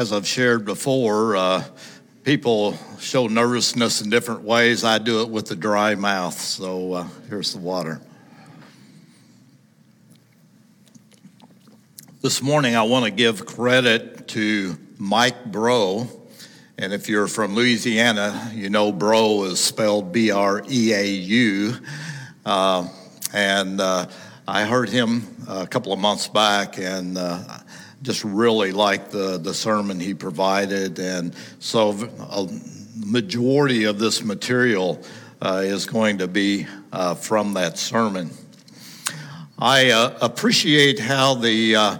as I've shared before, uh, people show nervousness in different ways. I do it with the dry mouth. So uh, here's the water. This morning, I want to give credit to Mike Breaux. And if you're from Louisiana, you know Breaux is spelled B R E A U. Uh, and uh, I heard him a couple of months back and uh, just really liked the, the sermon he provided. And so, a majority of this material uh, is going to be uh, from that sermon. I uh, appreciate how the uh,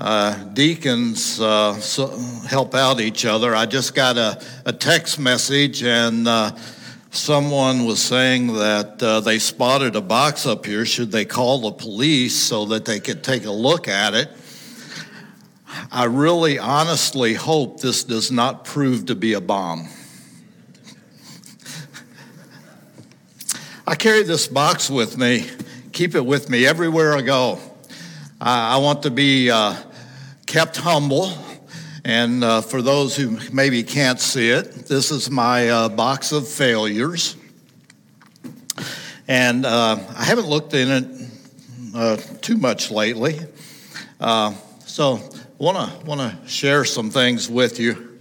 uh, deacons uh, so help out each other. I just got a, a text message, and someone was saying that uh, they spotted a box up here. Should they call the police so that they could take a look at it? I really honestly hope this does not prove to be a bomb. I carry this box with me keep it with me everywhere I go. I want to be uh, kept humble. And uh, for those who maybe can't see it, this is my uh, box of failures. And uh, I haven't looked in it uh, too much lately. Uh, so Want to share some things with you.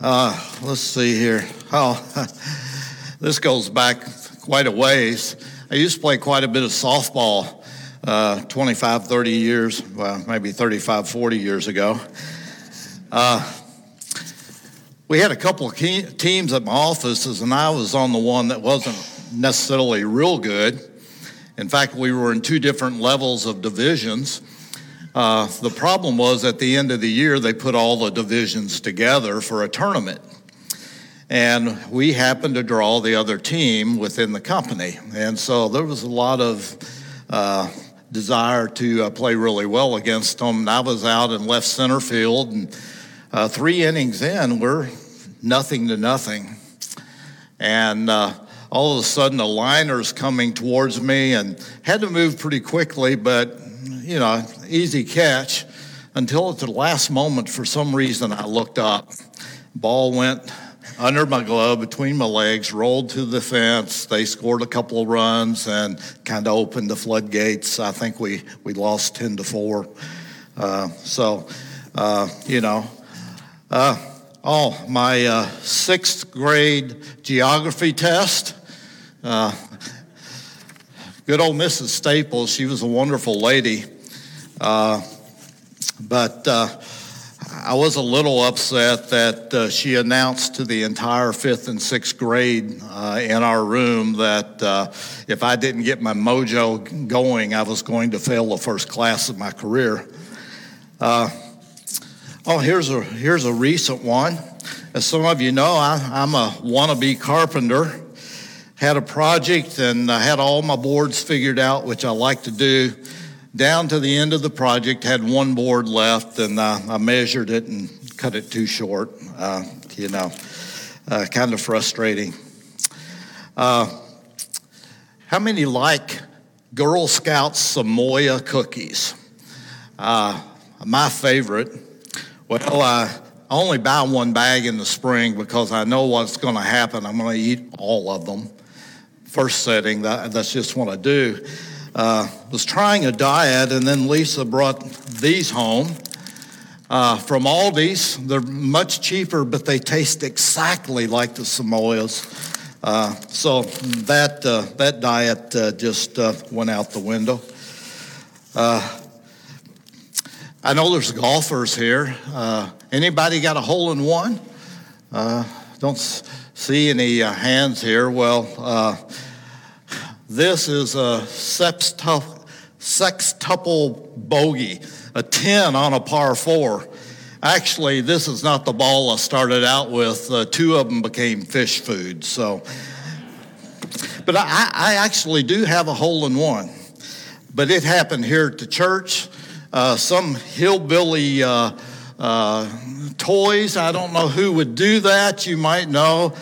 let's see here. Oh, this goes back quite a ways. I used to play quite a bit of softball uh, 25, 30 years, well, maybe 35, 40 years ago. Uh, we had a couple of teams at my offices, and I was on the one that wasn't necessarily real good. In fact, we were in two different levels of divisions. Uh, the problem was at the end of the year, they put all the divisions together for a tournament. And we happened to draw the other team within the company. And so there was a lot of uh, desire to uh, play really well against them. And I was out in left center field, and uh, three innings in, we're nothing to nothing. And uh, all of a sudden, a liner's coming towards me and had to move pretty quickly, but, you know, easy catch until at the last moment, for some reason, I looked up. Ball went under my glove, between my legs, rolled to the fence. They scored a couple of runs and kind of opened the floodgates. I think we, we lost 10 to 4. Uh, so, uh, you know, uh, oh, my uh, sixth grade geography test. Uh, good old Mrs. Staples, she was a wonderful lady. Uh, but I was a little upset that uh, she announced to the entire fifth and sixth grade uh, in our room that uh, if I didn't get my mojo going, I was going to fail the first class of my career. Uh, oh, here's a, here's a recent one. As some of you know, I, I'm a wannabe carpenter. Had a project and I had all my boards figured out, which I like to do down to the end of the project, had one board left, and uh, I measured it and cut it too short. Uh, you know, uh, kind of frustrating. Uh, how many like Girl Scouts Samoa cookies? Uh, my favorite. Well, I only buy one bag in the spring because I know what's going to happen. I'm going to eat all of them. First setting, that, that's just what I do uh, was trying a diet, and then Lisa brought these home uh, from Aldi's. They're much cheaper, but they taste exactly like the Samoas. Uh, so that uh, that diet uh, just uh, went out the window. I know there's golfers here. anybody got a hole in one? don't see any hands here. Well this is a sextuple bogey, a 10 on a par four. Actually, this is not the ball I started out with. Uh, two of them became fish food. So, but I, I actually do have a hole in one. But it happened here at the church. Uh, some hillbilly uh, uh toys. I don't know who would do that. You might know.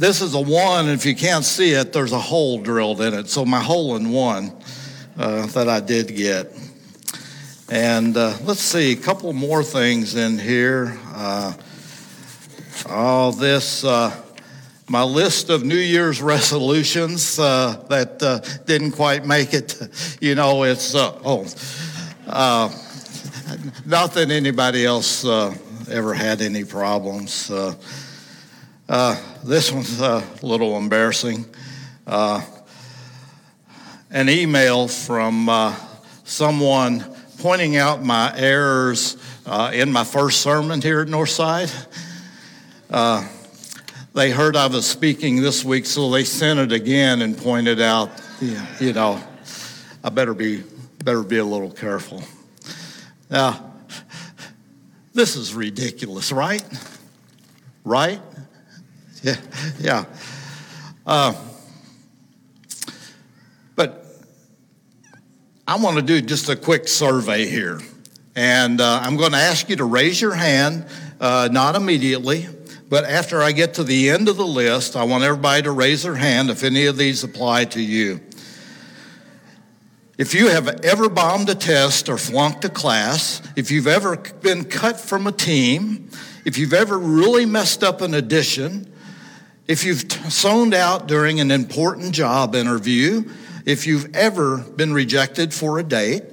This is a one, if you can't see it, there's a hole drilled in it. So my hole in one uh, that I did get. And uh, let's see, a couple more things in here. Uh, all this, uh, my list of New Year's resolutions uh, that uh, didn't quite make it. You know, it's, uh, oh, not that anybody else ever had any problems. This one's a little embarrassing. an email from someone pointing out my errors uh, in my first sermon here at Northside. Uh, they heard I was speaking this week, so they sent it again and pointed out, yeah, you know, I better be better be a little careful. Now, this is ridiculous, right? Right? Yeah, yeah. Uh, but I want to do just a quick survey here. And uh, I'm going to ask you to raise your hand, uh, not immediately, but after I get to the end of the list, I want everybody to raise their hand if any of these apply to you. If you have ever bombed a test or flunked a class, if you've ever been cut from a team, if you've ever really messed up an addition, if you've zoned out during an important job interview, if you've ever been rejected for a date,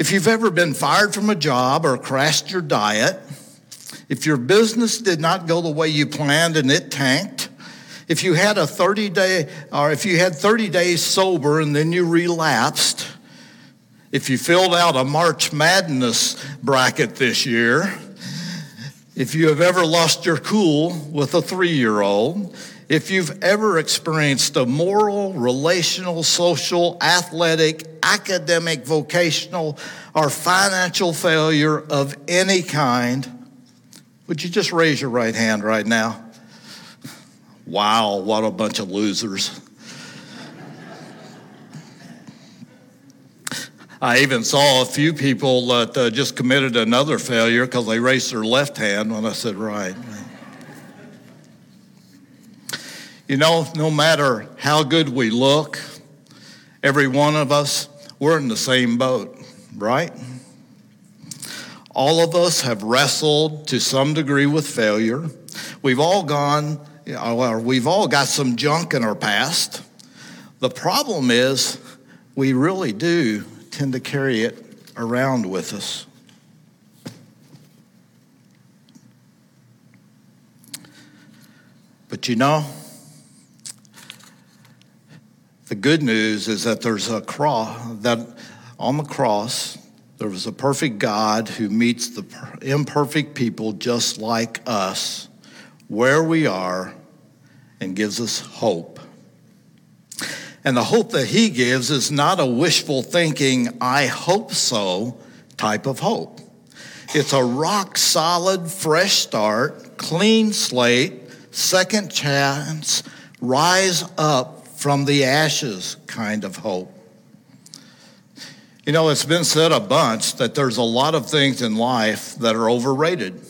if you've ever been fired from a job or crashed your diet, if your business did not go the way you planned and it tanked, if you had a 30 day or if you had 30 days sober and then you relapsed, if you filled out a March Madness bracket this year, if you have ever lost your cool with a three year old, if you've ever experienced a moral, relational, social, athletic, academic, vocational, or financial failure of any kind, would you just raise your right hand right now? Wow, what a bunch of losers. I even saw a few people that uh, just committed another failure because they raised their left hand when I said right. You know, no matter how good we look, every one of us, we're in the same boat, right? All of us have wrestled to some degree with failure. We've all gone, or we've all got some junk in our past. The problem is, we really do tend to carry it around with us. But you know, the good news is that there's a cross, that on the cross, there was a perfect God who meets the imperfect people just like us where we are and gives us hope. And the hope that he gives is not a wishful thinking, I hope so type of hope. It's a rock solid, fresh start, clean slate, second chance, rise up from the ashes kind of hope. You know, it's been said a bunch that there's a lot of things in life that are overrated.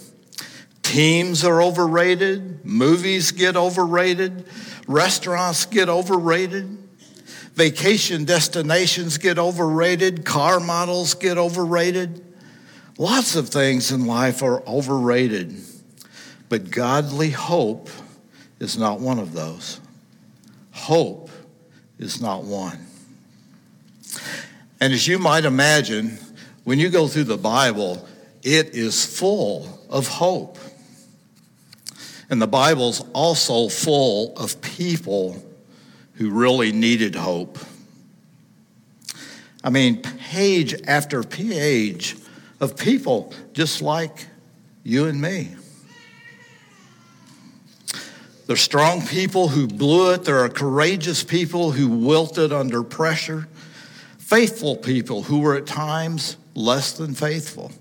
Teams are overrated, movies get overrated, restaurants get overrated, vacation destinations get overrated, car models get overrated. Lots of things in life are overrated, but godly hope is not one of those. Hope is not one. And as you might imagine, when you go through the Bible, it is full of hope. And the Bible's also full of people who really needed hope. I mean, page after page of people just like you and me. They're strong people who blew it. There are courageous people who wilted under pressure. Faithful people who were at times less than faithful.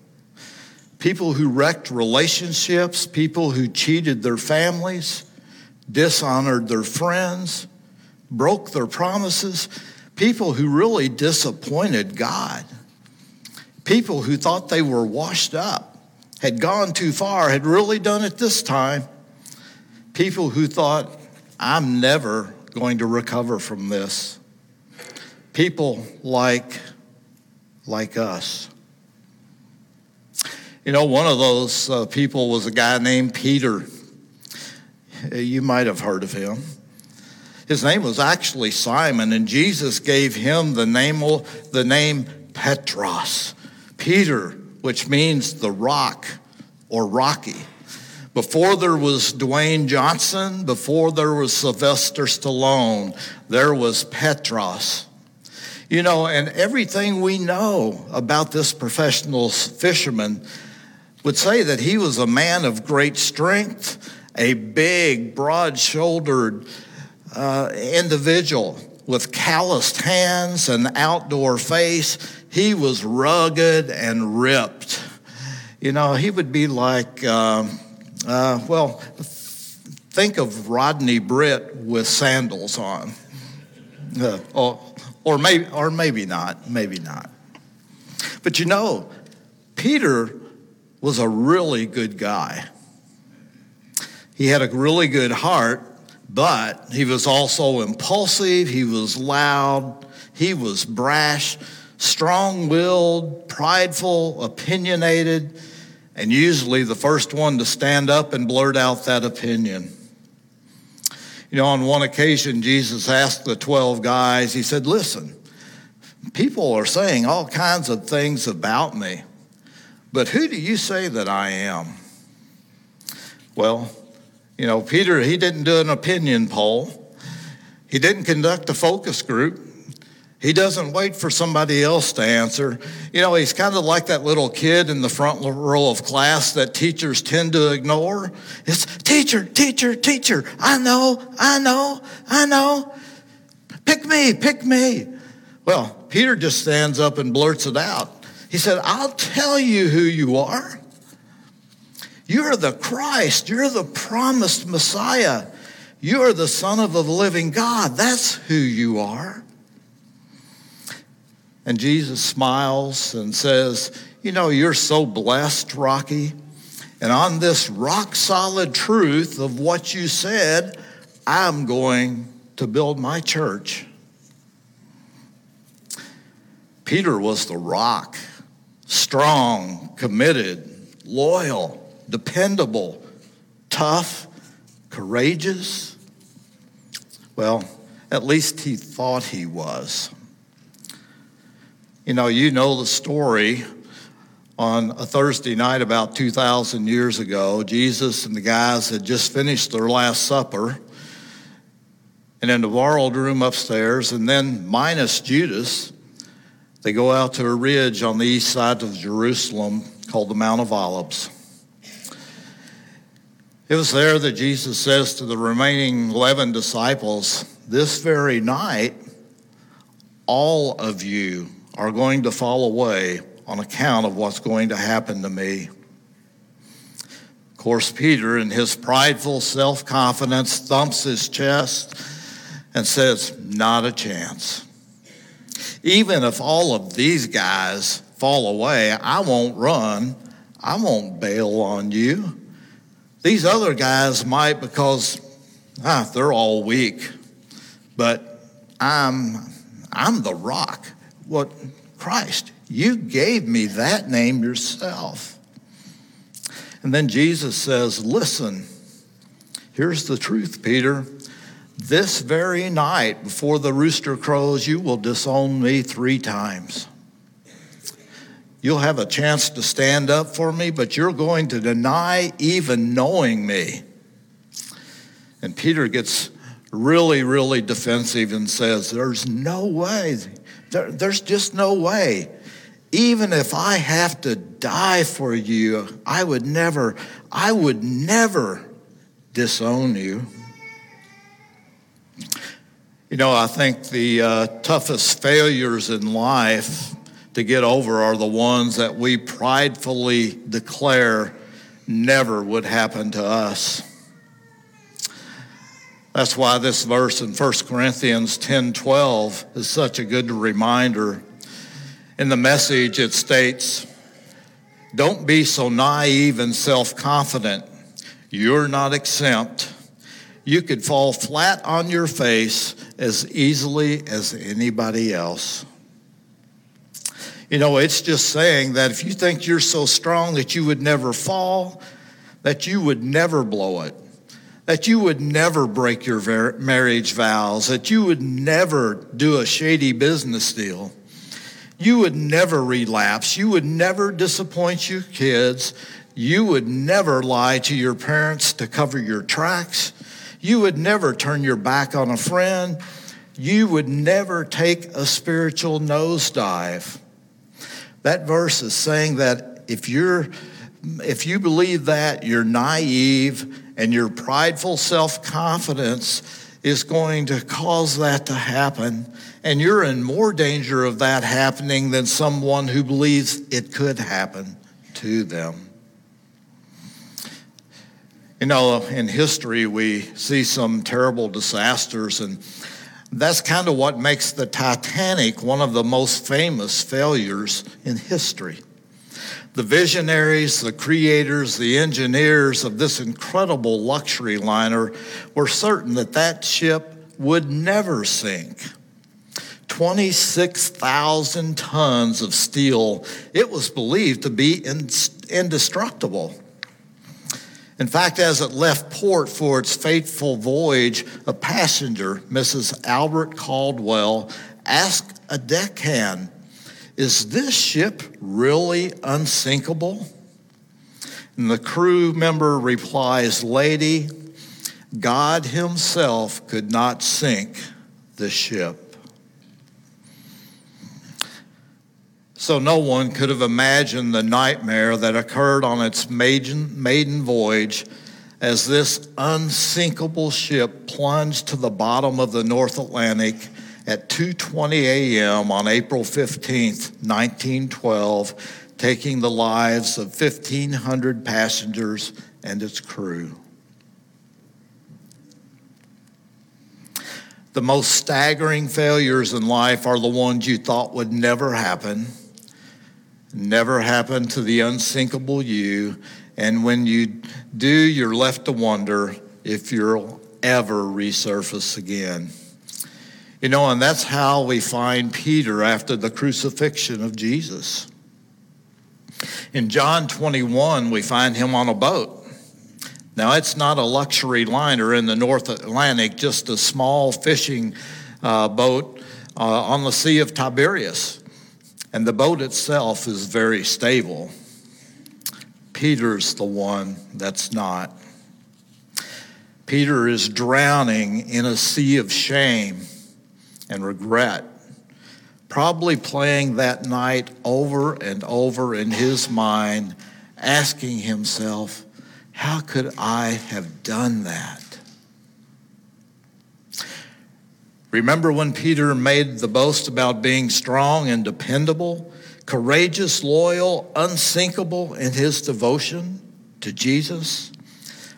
People who wrecked relationships, people who cheated their families, dishonored their friends, broke their promises, people who really disappointed God, people who thought they were washed up, had gone too far, had really done it this time people who thought, I'm never going to recover from this. People like, like us. You know, one of those uh, people was a guy named Peter. You might have heard of him. His name was actually Simon, and Jesus gave him the name, the name Petros, Peter, which means the rock or rocky. Before there was Dwayne Johnson, before there was Sylvester Stallone, there was Petros. You know, and everything we know about this professional fisherman would say that he was a man of great strength, a big, broad shouldered uh, individual with calloused hands and outdoor face. He was rugged and ripped. You know, he would be like, uh, uh, well, think of Rodney Britt with sandals on. Uh, or, or, maybe, or maybe not, maybe not. But you know, Peter was a really good guy. He had a really good heart, but he was also impulsive, he was loud, he was brash, strong willed, prideful, opinionated, and usually the first one to stand up and blurt out that opinion. You know, on one occasion, Jesus asked the 12 guys, He said, Listen, people are saying all kinds of things about me, but who do you say that I am? Well, you know, Peter, he didn't do an opinion poll, he didn't conduct a focus group. He doesn't wait for somebody else to answer. You know, he's kind of like that little kid in the front row of class that teachers tend to ignore. It's teacher, teacher, teacher. I know, I know, I know. Pick me, pick me. Well, Peter just stands up and blurts it out. He said, I'll tell you who you are. You're the Christ. You're the promised Messiah. You're the Son of the living God. That's who you are. And Jesus smiles and says, You know, you're so blessed, Rocky. And on this rock solid truth of what you said, I'm going to build my church. Peter was the rock, strong, committed, loyal, dependable, tough, courageous. Well, at least he thought he was. You know, you know the story. On a Thursday night about 2,000 years ago, Jesus and the guys had just finished their Last Supper. And in the borrowed room upstairs, and then minus Judas, they go out to a ridge on the east side of Jerusalem called the Mount of Olives. It was there that Jesus says to the remaining 11 disciples, This very night, all of you are going to fall away on account of what's going to happen to me. Of course, Peter, in his prideful self confidence, thumps his chest and says, Not a chance. Even if all of these guys fall away, I won't run. I won't bail on you. These other guys might because ah, they're all weak, but I'm, I'm the rock what Christ, you gave me that name yourself. And then Jesus says, Listen, here's the truth, Peter. This very night, before the rooster crows, you will disown me three times. You'll have a chance to stand up for me, but you're going to deny even knowing me. And Peter gets really, really defensive and says, There's no way there, there's just no way. Even if I have to die for you, I would never, I would never disown you. You know, I think the uh, toughest failures in life to get over are the ones that we pridefully declare never would happen to us. That's why this verse in 1 Corinthians 10 12 is such a good reminder. In the message, it states, Don't be so naive and self confident. You're not exempt. You could fall flat on your face as easily as anybody else. You know, it's just saying that if you think you're so strong that you would never fall, that you would never blow it, that you would never break your marriage vows, that you would never do a shady business deal, you would never relapse, you would never disappoint your kids, you would never lie to your parents to cover your tracks, you would never turn your back on a friend, you would never take a spiritual nosedive. That verse is saying that if you're if you believe that, you're naive and your prideful self confidence is going to cause that to happen. And you're in more danger of that happening than someone who believes it could happen to them. You know, in history, we see some terrible disasters, and that's kind of what makes the Titanic one of the most famous failures in history. The visionaries, the creators, the engineers of this incredible luxury liner were certain that that ship would never sink. 26,000 tons of steel, it was believed to be indestructible. In fact, as it left port for its fateful voyage, a passenger, Mrs. Albert Caldwell, asked a deckhand is this ship really unsinkable? And the crew member replies, Lady, God Himself could not sink the ship. So no one could have imagined the nightmare that occurred on its maiden, maiden voyage as this unsinkable ship plunged to the bottom of the North Atlantic at 2:20 a.m. on April 15, 1912, taking the lives of 1500 passengers and its crew. The most staggering failures in life are the ones you thought would never happen, never happen to the unsinkable you, and when you do, you're left to wonder if you'll ever resurface again. You know, and that's how we find Peter after the crucifixion of Jesus. In John 21, we find him on a boat. Now, it's not a luxury liner in the North Atlantic, just a small fishing uh, boat uh, on the Sea of Tiberias. And the boat itself is very stable. Peter's the one that's not. Peter is drowning in a sea of shame and regret, probably playing that night over and over in his mind, asking himself, How could I have done that? Remember when Peter made the boast about being strong and dependable, courageous, loyal, unsinkable in his devotion to Jesus?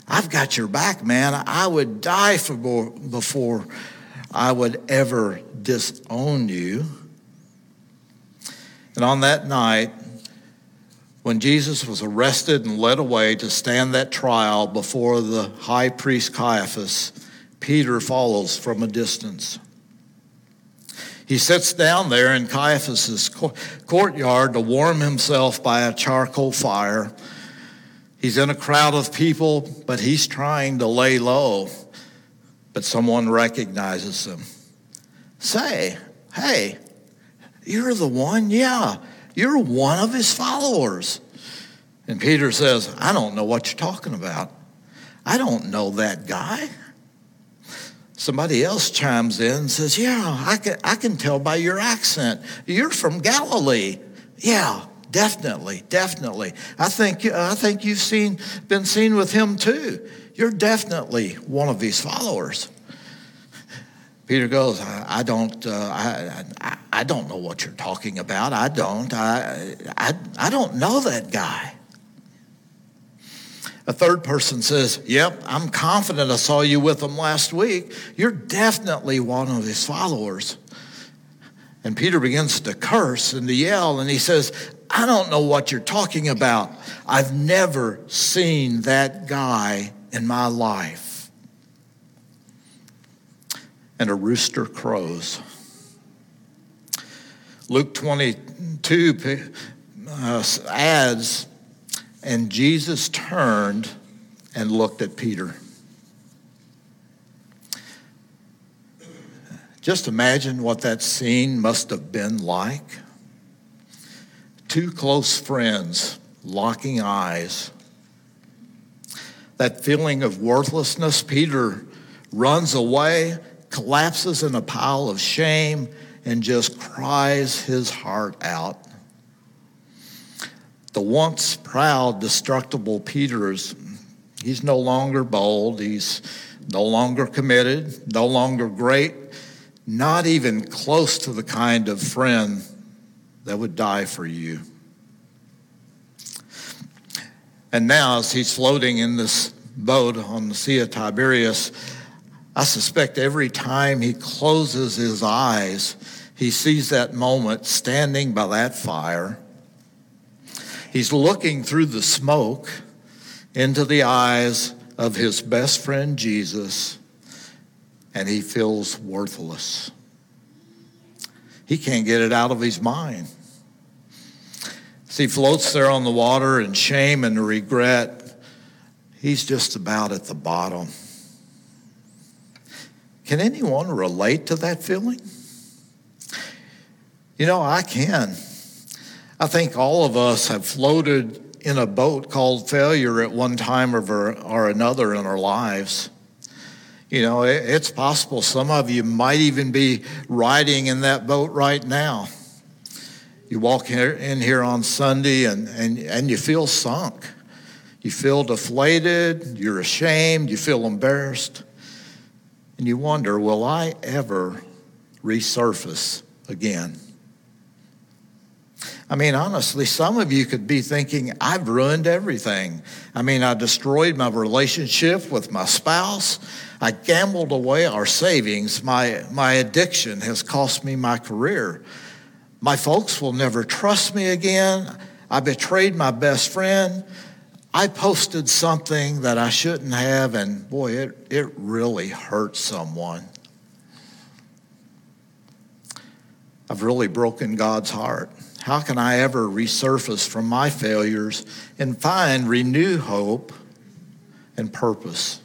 I've got your back, man. I would die for before I would ever disown you. And on that night, when Jesus was arrested and led away to stand that trial before the high priest Caiaphas, Peter follows from a distance. He sits down there in Caiaphas's courtyard to warm himself by a charcoal fire. He's in a crowd of people, but he's trying to lay low but someone recognizes him. Say, hey, you're the one? Yeah, you're one of his followers. And Peter says, I don't know what you're talking about. I don't know that guy. Somebody else chimes in and says, Yeah, I can, I can tell by your accent. You're from Galilee. Yeah, definitely, definitely. I think, I think you've seen, been seen with him too. You're definitely one of these followers. Peter goes, I, I don't, uh, I, I, I, don't know what you're talking about. I don't. I, I, I don't know that guy. A third person says, Yep, I'm confident I saw you with him last week. You're definitely one of his followers. And Peter begins to curse and to yell, and he says, I don't know what you're talking about. I've never seen that guy in my life. And a rooster crows. Luke 22 uh, adds, and Jesus turned and looked at Peter. Just imagine what that scene must have been like. Two close friends locking eyes. That feeling of worthlessness, Peter runs away, collapses in a pile of shame, and just cries his heart out. The once proud, destructible Peter's he's no longer bold, he's no longer committed, no longer great, not even close to the kind of friend that would die for you. And now, as he's floating in this boat on the Sea of Tiberias, I suspect every time he closes his eyes, he sees that moment standing by that fire. He's looking through the smoke into the eyes of his best friend Jesus and he feels worthless. He can't get it out of his mind. As he floats there on the water in shame and regret, he's just about at the bottom. Can anyone relate to that feeling? You know, I can. I think all of us have floated in a boat called failure at one time or, or another in our lives. You know, it's possible some of you might even be riding in that boat right now. You walk in here on Sunday and, and, and you feel sunk. You feel deflated, you're ashamed, you feel embarrassed, and you wonder, will I ever resurface again? I mean, honestly, some of you could be thinking, I've ruined everything. I mean, I destroyed my relationship with my spouse. I gambled away our savings. My, my addiction has cost me my career. My folks will never trust me again. I betrayed my best friend. I posted something that I shouldn't have, and boy, it, it really hurt someone. I've really broken God's heart. How can I ever resurface from my failures and find renewed hope and purpose?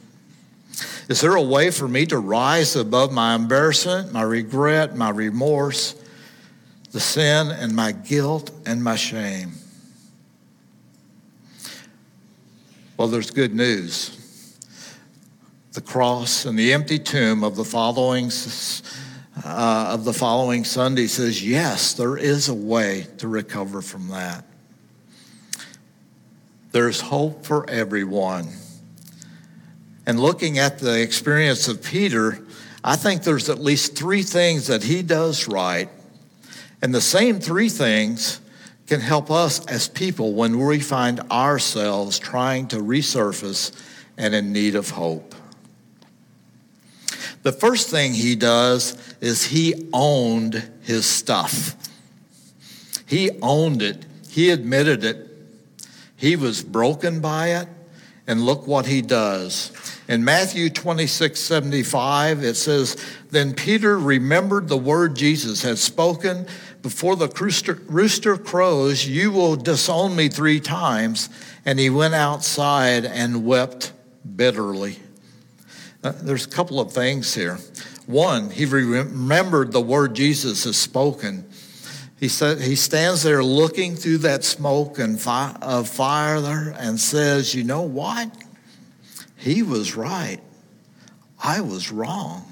Is there a way for me to rise above my embarrassment, my regret, my remorse, the sin, and my guilt and my shame? Well, there's good news. The cross and the empty tomb of the following uh, of the following Sunday says, yes, there is a way to recover from that. There's hope for everyone. And looking at the experience of Peter, I think there's at least three things that he does right. And the same three things can help us as people when we find ourselves trying to resurface and in need of hope. The first thing he does is he owned his stuff. He owned it. He admitted it. He was broken by it. And look what he does. In Matthew 26 75, it says, Then Peter remembered the word Jesus had spoken Before the rooster, crows, you will disown me three times. And he went outside and wept bitterly. Uh, there's a couple of things here. One, he remembered the word Jesus has spoken. He said he stands there looking through that smoke and fi- of fire there and says, "You know what? He was right. I was wrong.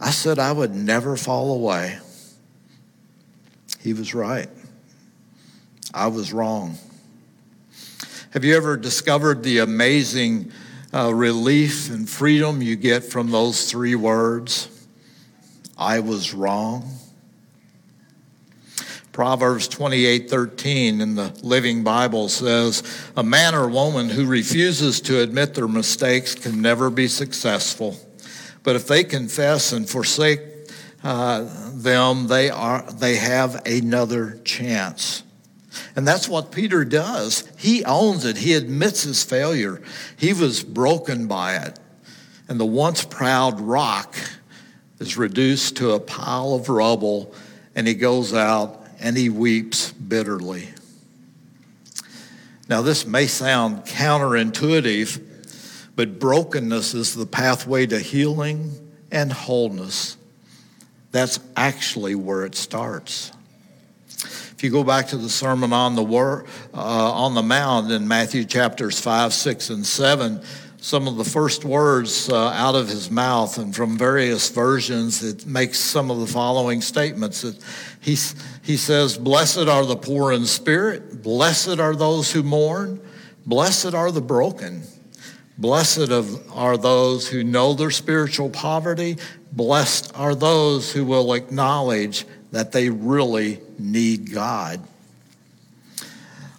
I said I would never fall away. He was right. I was wrong." Have you ever discovered the amazing uh, relief and freedom you get from those three words I was wrong. Proverbs 28 13 in the Living Bible says, A man or woman who refuses to admit their mistakes can never be successful. But if they confess and forsake uh, them, they, are, they have another chance. And that's what Peter does. He owns it, he admits his failure. He was broken by it. And the once proud rock is reduced to a pile of rubble, and he goes out and he weeps bitterly. Now, this may sound counterintuitive, but brokenness is the pathway to healing and wholeness. That's actually where it starts. If you go back to the Sermon on the, uh, on the Mount in Matthew chapters 5, 6, and 7, some of the first words uh, out of his mouth, and from various versions, it makes some of the following statements. It, he, he says, Blessed are the poor in spirit, blessed are those who mourn, blessed are the broken. Blessed are those who know their spiritual poverty. Blessed are those who will acknowledge that they really need God.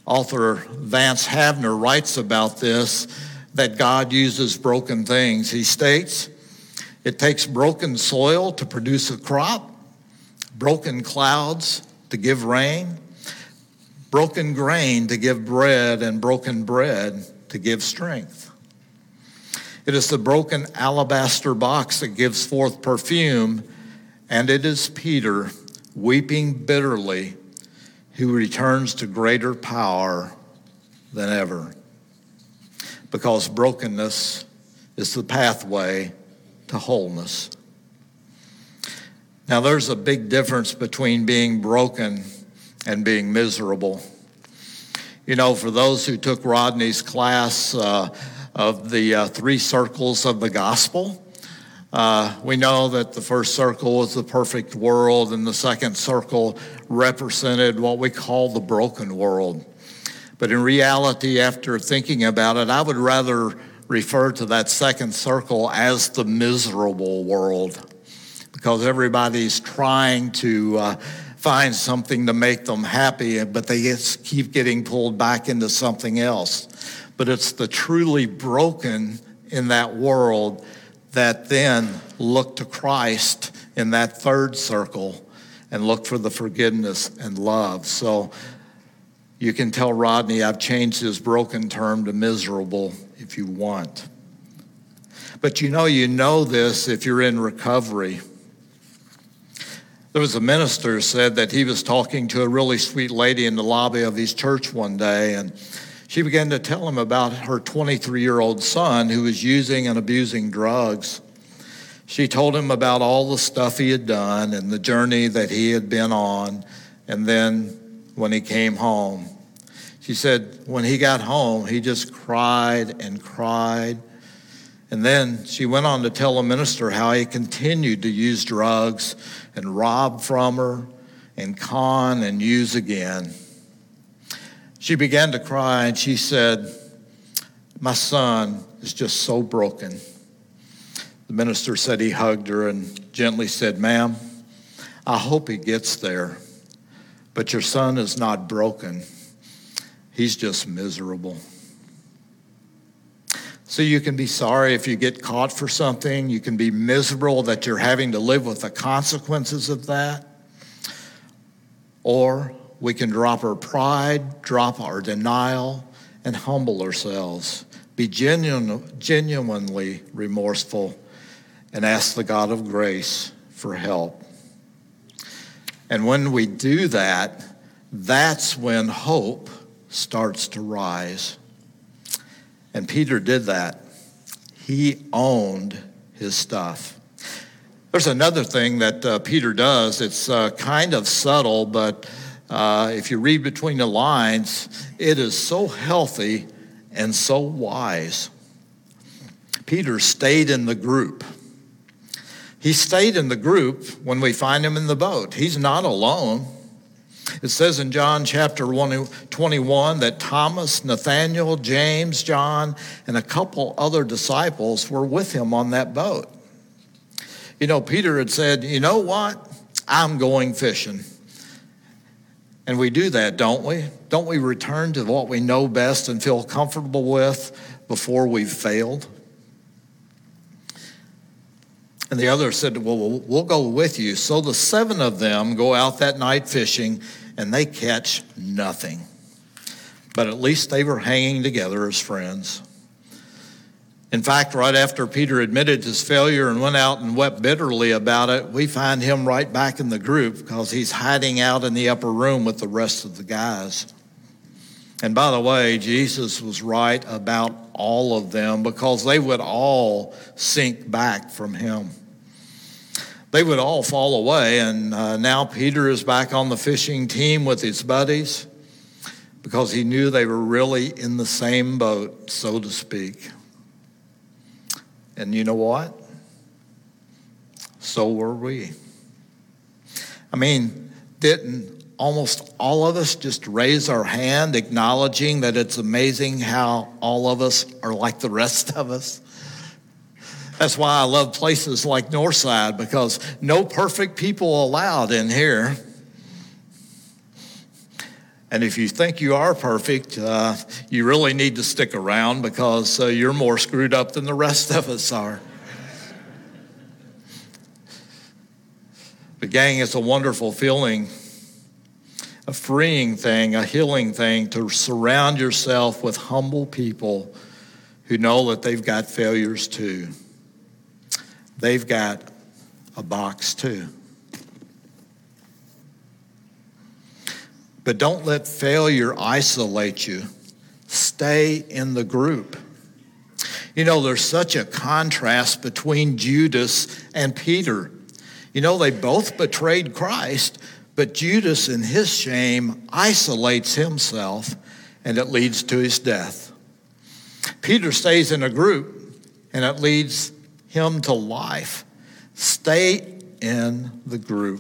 Author Vance Havner writes about this that God uses broken things. He states, It takes broken soil to produce a crop, broken clouds to give rain, broken grain to give bread, and broken bread to give strength. It is the broken alabaster box that gives forth perfume, and it is Peter weeping bitterly who returns to greater power than ever. Because brokenness is the pathway to wholeness. Now, there's a big difference between being broken and being miserable. You know, for those who took Rodney's class uh, of the uh, three circles of the gospel, uh, we know that the first circle was the perfect world, and the second circle represented what we call the broken world. But in reality, after thinking about it, I would rather refer to that second circle as the miserable world because everybody's trying to uh, find something to make them happy, but they just keep getting pulled back into something else. But it's the truly broken in that world that then look to Christ in that third circle and look for the forgiveness and love. So you can tell Rodney I've changed his broken term to miserable if you want. But you know, you know this if you're in recovery. There was a minister said that he was talking to a really sweet lady in the lobby of his church one day, and she began to tell him about her 23 year old son who was using and abusing drugs. She told him about all the stuff he had done and the journey that he had been on, and then when he came home. She said when he got home, he just cried and cried. And then she went on to tell the minister how he continued to use drugs and rob from her and con and use again. She began to cry and she said, My son is just so broken. The minister said he hugged her and gently said, Ma'am, I hope he gets there, but your son is not broken. He's just miserable. So you can be sorry if you get caught for something. You can be miserable that you're having to live with the consequences of that. Or we can drop our pride, drop our denial, and humble ourselves. Be genuine, genuinely remorseful and ask the God of grace for help. And when we do that, that's when hope starts to rise. And Peter did that. He owned his stuff. There's another thing that uh, Peter does. It's uh, kind of subtle, but uh, if you read between the lines, it is so healthy and so wise. Peter stayed in the group. He stayed in the group when we find him in the boat. He's not alone. It says in John chapter 21 that Thomas, Nathaniel, James, John, and a couple other disciples were with him on that boat. You know, Peter had said, You know what? I'm going fishing. And we do that, don't we? Don't we return to what we know best and feel comfortable with before we've failed? And the other said, Well, we'll go with you. So the seven of them go out that night fishing and they catch nothing. But at least they were hanging together as friends. In fact, right after Peter admitted his failure and went out and wept bitterly about it, we find him right back in the group because he's hiding out in the upper room with the rest of the guys. And by the way, Jesus was right about all of them because they would all sink back from him. They would all fall away, and uh, now Peter is back on the fishing team with his buddies because he knew they were really in the same boat, so to speak. And you know what? So were we. I mean, didn't almost all of us just raise our hand, acknowledging that it's amazing how all of us are like the rest of us. That's why I love places like Northside because no perfect people allowed in here. And if you think you are perfect, uh, you really need to stick around because uh, you're more screwed up than the rest of us are. But, gang, it's a wonderful feeling a freeing thing, a healing thing to surround yourself with humble people who know that they've got failures too. They've got a box too. But don't let failure isolate you. Stay in the group. You know, there's such a contrast between Judas and Peter. You know, they both betrayed Christ, but Judas, in his shame, isolates himself and it leads to his death. Peter stays in a group and it leads him to life. Stay in the group.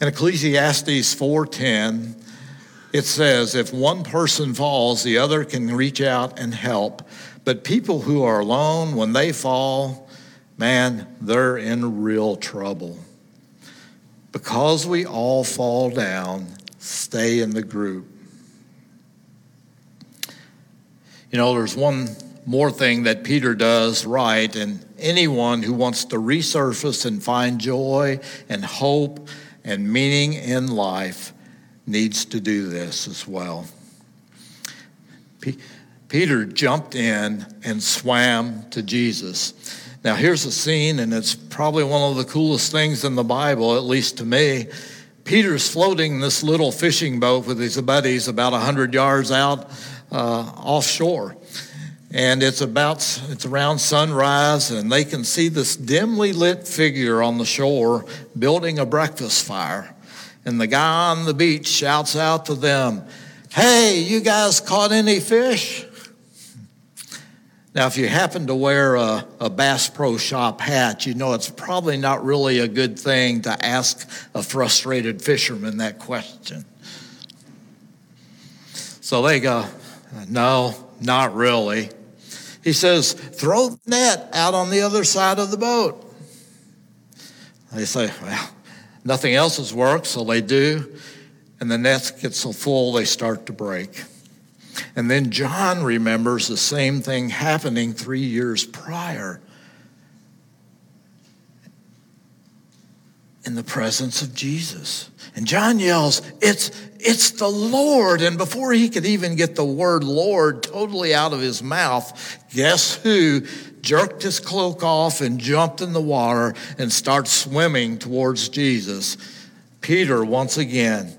In Ecclesiastes 4:10, it says, if one person falls, the other can reach out and help. But people who are alone, when they fall, man, they're in real trouble. Because we all fall down, stay in the group. You know, there's one more thing that Peter does right, and anyone who wants to resurface and find joy and hope and meaning in life needs to do this as well. P- Peter jumped in and swam to Jesus. Now, here's a scene, and it's probably one of the coolest things in the Bible, at least to me. Peter's floating this little fishing boat with his buddies about 100 yards out uh, offshore. And it's about, it's around sunrise, and they can see this dimly lit figure on the shore building a breakfast fire. And the guy on the beach shouts out to them, Hey, you guys caught any fish? Now, if you happen to wear a, a, Bass Pro Shop hat, you know it's probably not really a good thing to ask a frustrated fisherman that question. So they go, No, not really. He says, Throw the net out on the other side of the boat. They say, Well, nothing else has worked, so they do. And the nets get so full they start to break. And then John remembers the same thing happening three years prior in the presence of Jesus. And John yells, It's, it's the Lord. And before he could even get the word Lord totally out of his mouth, guess who jerked his cloak off and jumped in the water and started swimming towards Jesus? Peter, once again.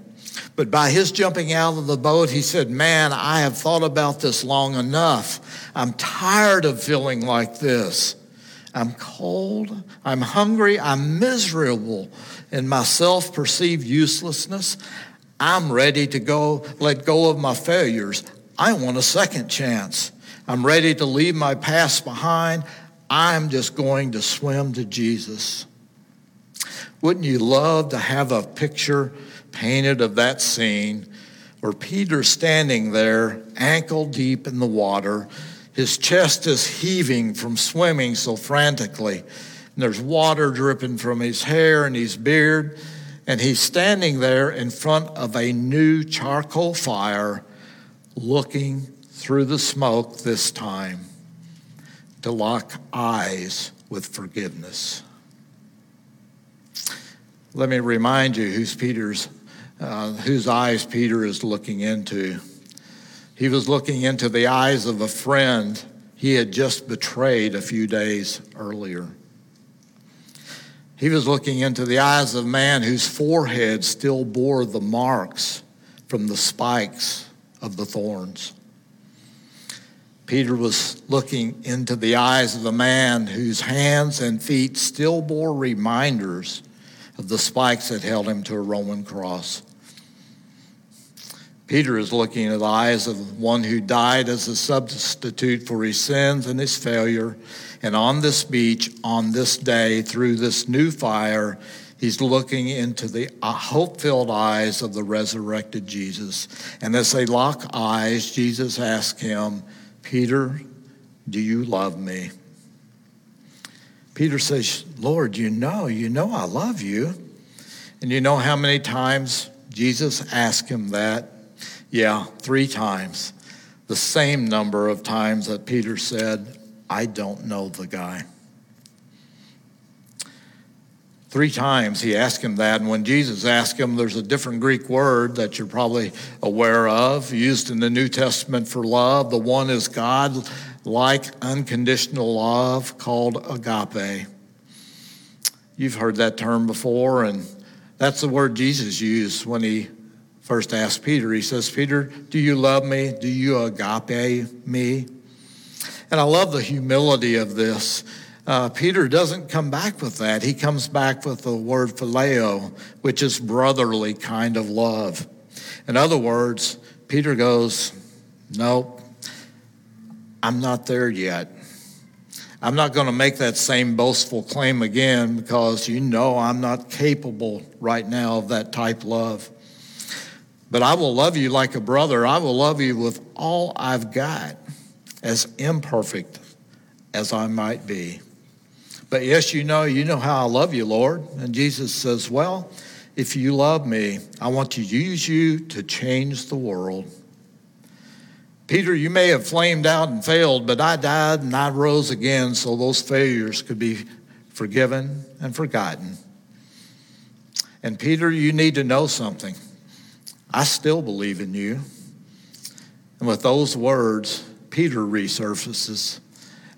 But by his jumping out of the boat, he said, Man, I have thought about this long enough. I'm tired of feeling like this. I'm cold, I'm hungry, I'm miserable in my self perceived uselessness. I'm ready to go, let go of my failures. I want a second chance. I'm ready to leave my past behind. I'm just going to swim to Jesus. Wouldn't you love to have a picture painted of that scene where Peter's standing there, ankle deep in the water. His chest is heaving from swimming so frantically. And there's water dripping from his hair and his beard. And he's standing there in front of a new charcoal fire, looking through the smoke this time to lock eyes with forgiveness. Let me remind you who's Peter's uh, whose eyes Peter is looking into. He was looking into the eyes of a friend he had just betrayed a few days earlier. He was looking into the eyes of a man whose forehead still bore the marks from the spikes of the thorns. Peter was looking into the eyes of a man whose hands and feet still bore reminders of the spikes that held him to a Roman cross. Peter is looking at the eyes of one who died as a substitute for his sins and his failure. And on this beach, on this day, through this new fire, he's looking into the uh, hope filled eyes of the resurrected Jesus. And as they lock eyes, Jesus asks him, Peter, do you love me? Peter says, Lord, you know, you know I love you. And you know how many times Jesus asked him that? Yeah, three times. The same number of times that Peter said, I don't know the guy. Three times he asked him that, and when Jesus asked him, there's a different Greek word that you're probably aware of, used in the New Testament for love. The one is God like unconditional love called agape. You've heard that term before, and that's the word Jesus used when he first asked Peter. He says, Peter, do you love me? Do you agape me? And I love the humility of this. Uh, Peter doesn't come back with that. He comes back with the word phileo, which is brotherly kind of love. In other words, Peter goes, Nope, I'm not there yet. I'm not going to make that same boastful claim again because you know I'm not capable right now of that type love. But I will love you like a brother. I will love you with all I've got, as imperfect as I might be. But yes, you know, you know how I love you, Lord. And Jesus says, Well, if you love me, I want to use you to change the world. Peter, you may have flamed out and failed, but I died and I rose again so those failures could be forgiven and forgotten. And Peter, you need to know something. I still believe in you. And with those words, Peter resurfaces.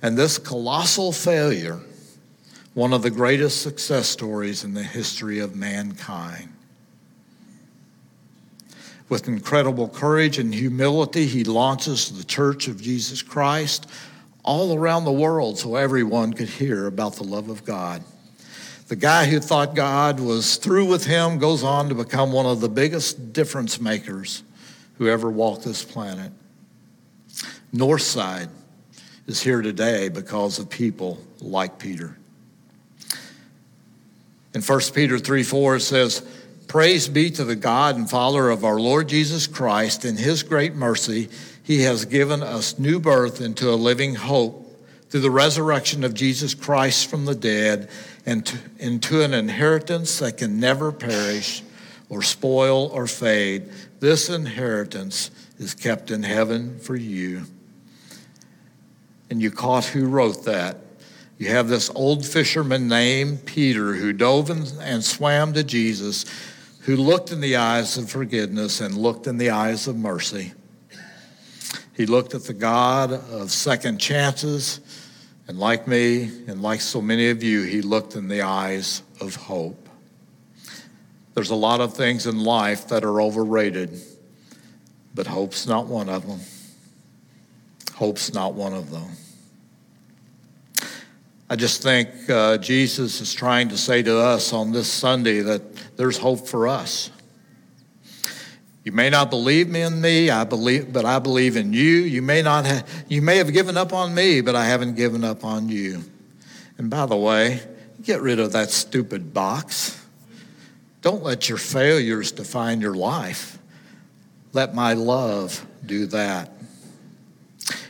And this colossal failure, one of the greatest success stories in the history of mankind. With incredible courage and humility, he launches the Church of Jesus Christ all around the world so everyone could hear about the love of God. The guy who thought God was through with him goes on to become one of the biggest difference makers who ever walked this planet. Northside is here today because of people like Peter. In 1 Peter 3 4, it says, Praise be to the God and Father of our Lord Jesus Christ. In his great mercy, he has given us new birth into a living hope through the resurrection of Jesus Christ from the dead and to, into an inheritance that can never perish or spoil or fade. This inheritance is kept in heaven for you. And you caught who wrote that. You have this old fisherman named Peter who dove and swam to Jesus, who looked in the eyes of forgiveness and looked in the eyes of mercy. He looked at the God of second chances and like me, and like so many of you, he looked in the eyes of hope. There's a lot of things in life that are overrated, but hope's not one of them. Hope's not one of them. I just think uh, Jesus is trying to say to us on this Sunday that there's hope for us. You may not believe me in me, I believe, but I believe in you. You may not have, you may have given up on me, but I haven't given up on you. And by the way, get rid of that stupid box. Don't let your failures define your life. Let my love do that.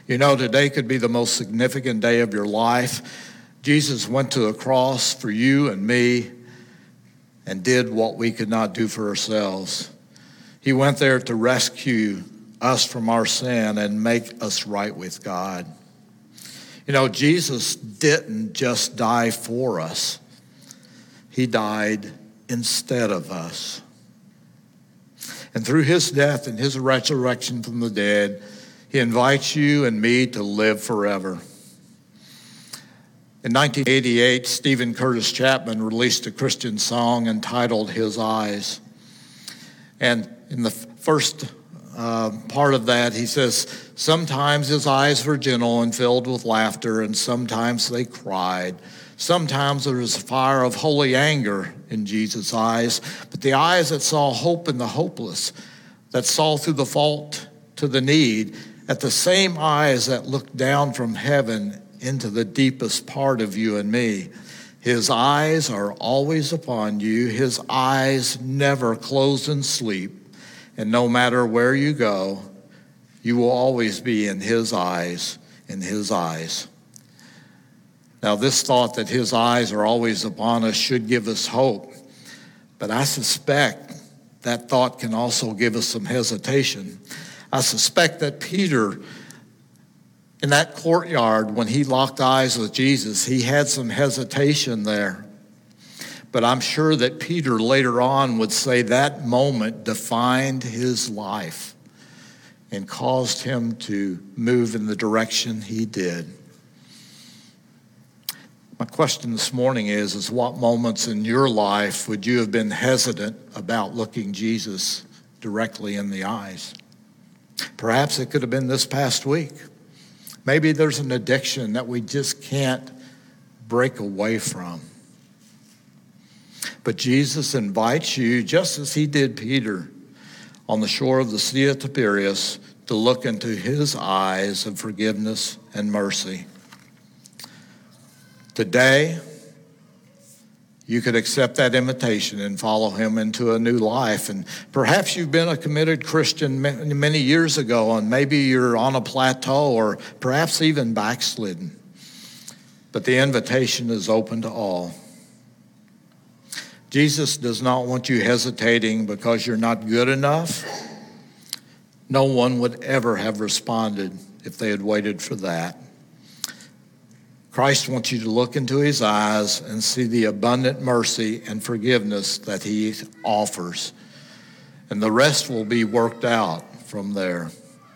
You know, today could be the most significant day of your life. Jesus went to the cross for you and me and did what we could not do for ourselves. He went there to rescue us from our sin and make us right with God. You know, Jesus didn't just die for us, He died instead of us. And through His death and His resurrection from the dead, He invites you and me to live forever. In 1988, Steven Curtis Chapman released a Christian song entitled His Eyes. And in the first uh, part of that, he says, Sometimes his eyes were gentle and filled with laughter, and sometimes they cried. Sometimes there was a fire of holy anger in Jesus' eyes, but the eyes that saw hope in the hopeless, that saw through the fault to the need, at the same eyes that looked down from heaven into the deepest part of you and me. His eyes are always upon you. His eyes never close in sleep. And no matter where you go, you will always be in His eyes, in His eyes. Now, this thought that His eyes are always upon us should give us hope, but I suspect that thought can also give us some hesitation. I suspect that Peter, in that courtyard, when he locked eyes with Jesus, he had some hesitation there. But I'm sure that Peter later on would say that moment defined his life and caused him to move in the direction he did. My question this morning is, is what moments in your life would you have been hesitant about looking Jesus directly in the eyes? Perhaps it could have been this past week. Maybe there's an addiction that we just can't break away from. But Jesus invites you, just as he did Peter on the shore of the Sea of Tiberias, to look into his eyes of forgiveness and mercy. Today, you could accept that invitation and follow him into a new life. And perhaps you've been a committed Christian many years ago, and maybe you're on a plateau or perhaps even backslidden. But the invitation is open to all. Jesus does not want you hesitating because you're not good enough. No one would ever have responded if they had waited for that. Christ wants you to look into his eyes and see the abundant mercy and forgiveness that he offers. And the rest will be worked out from there.